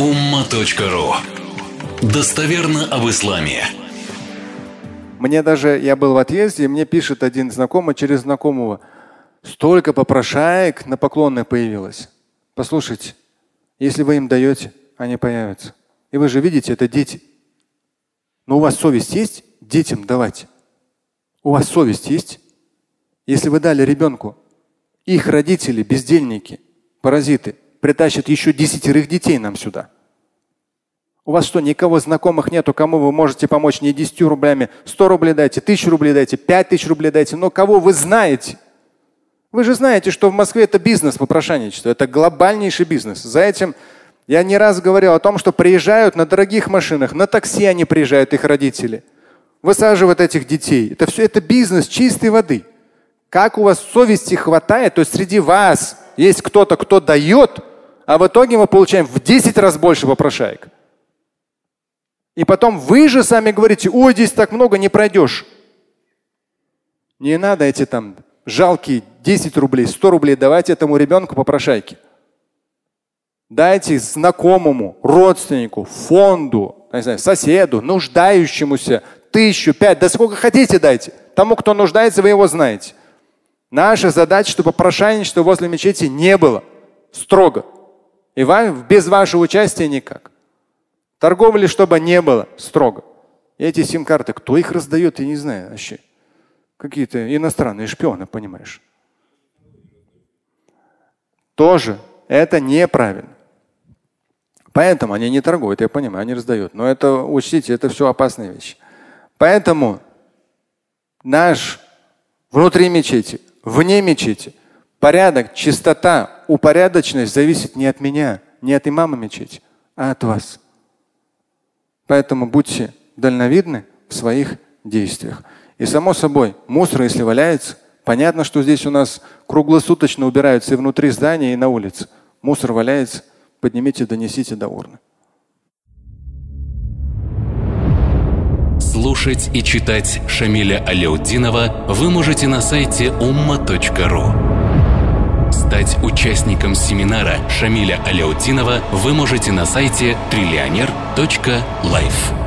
umma.ru Достоверно об исламе. Мне даже, я был в отъезде, и мне пишет один знакомый через знакомого, столько попрошаек на поклонной появилось. Послушайте, если вы им даете, они появятся. И вы же видите, это дети. Но у вас совесть есть детям давать? У вас совесть есть? Если вы дали ребенку, их родители, бездельники, паразиты, притащат еще десятерых детей нам сюда – у вас что, никого знакомых нету, кому вы можете помочь не 10 рублями, 100 рублей дайте, 1000 рублей дайте, 5000 рублей дайте, но кого вы знаете? Вы же знаете, что в Москве это бизнес попрошайничество, это глобальнейший бизнес. За этим я не раз говорил о том, что приезжают на дорогих машинах, на такси они приезжают, их родители. Высаживают этих детей. Это все это бизнес чистой воды. Как у вас совести хватает, то есть среди вас есть кто-то, кто дает, а в итоге мы получаем в 10 раз больше попрошаек. И потом вы же сами говорите, ой, здесь так много, не пройдешь. Не надо эти там жалкие 10 рублей, 100 рублей давать этому ребенку по прошайке. Дайте знакомому, родственнику, фонду, не знаю, соседу, нуждающемуся тысячу, пять, да сколько хотите дайте. Тому, кто нуждается, вы его знаете. Наша задача, чтобы прошайничества возле мечети не было. Строго. И вам без вашего участия никак. Торговли, чтобы не было, строго. И эти сим-карты, кто их раздает, я не знаю вообще. Какие-то иностранные шпионы, понимаешь. Тоже это неправильно. Поэтому они не торгуют, я понимаю, они раздают. Но это, учтите, это все опасные вещи. Поэтому наш внутри мечети, вне мечети, порядок, чистота, упорядоченность зависит не от меня, не от имама мечети, а от вас. Поэтому будьте дальновидны в своих действиях. И само собой, мусор, если валяется, понятно, что здесь у нас круглосуточно убираются и внутри здания, и на улице. Мусор валяется, поднимите, донесите до урны. Слушать и читать Шамиля Аляутдинова вы можете на сайте umma.ru. Стать участником семинара Шамиля Аляутдинова вы можете на сайте триллионер.life.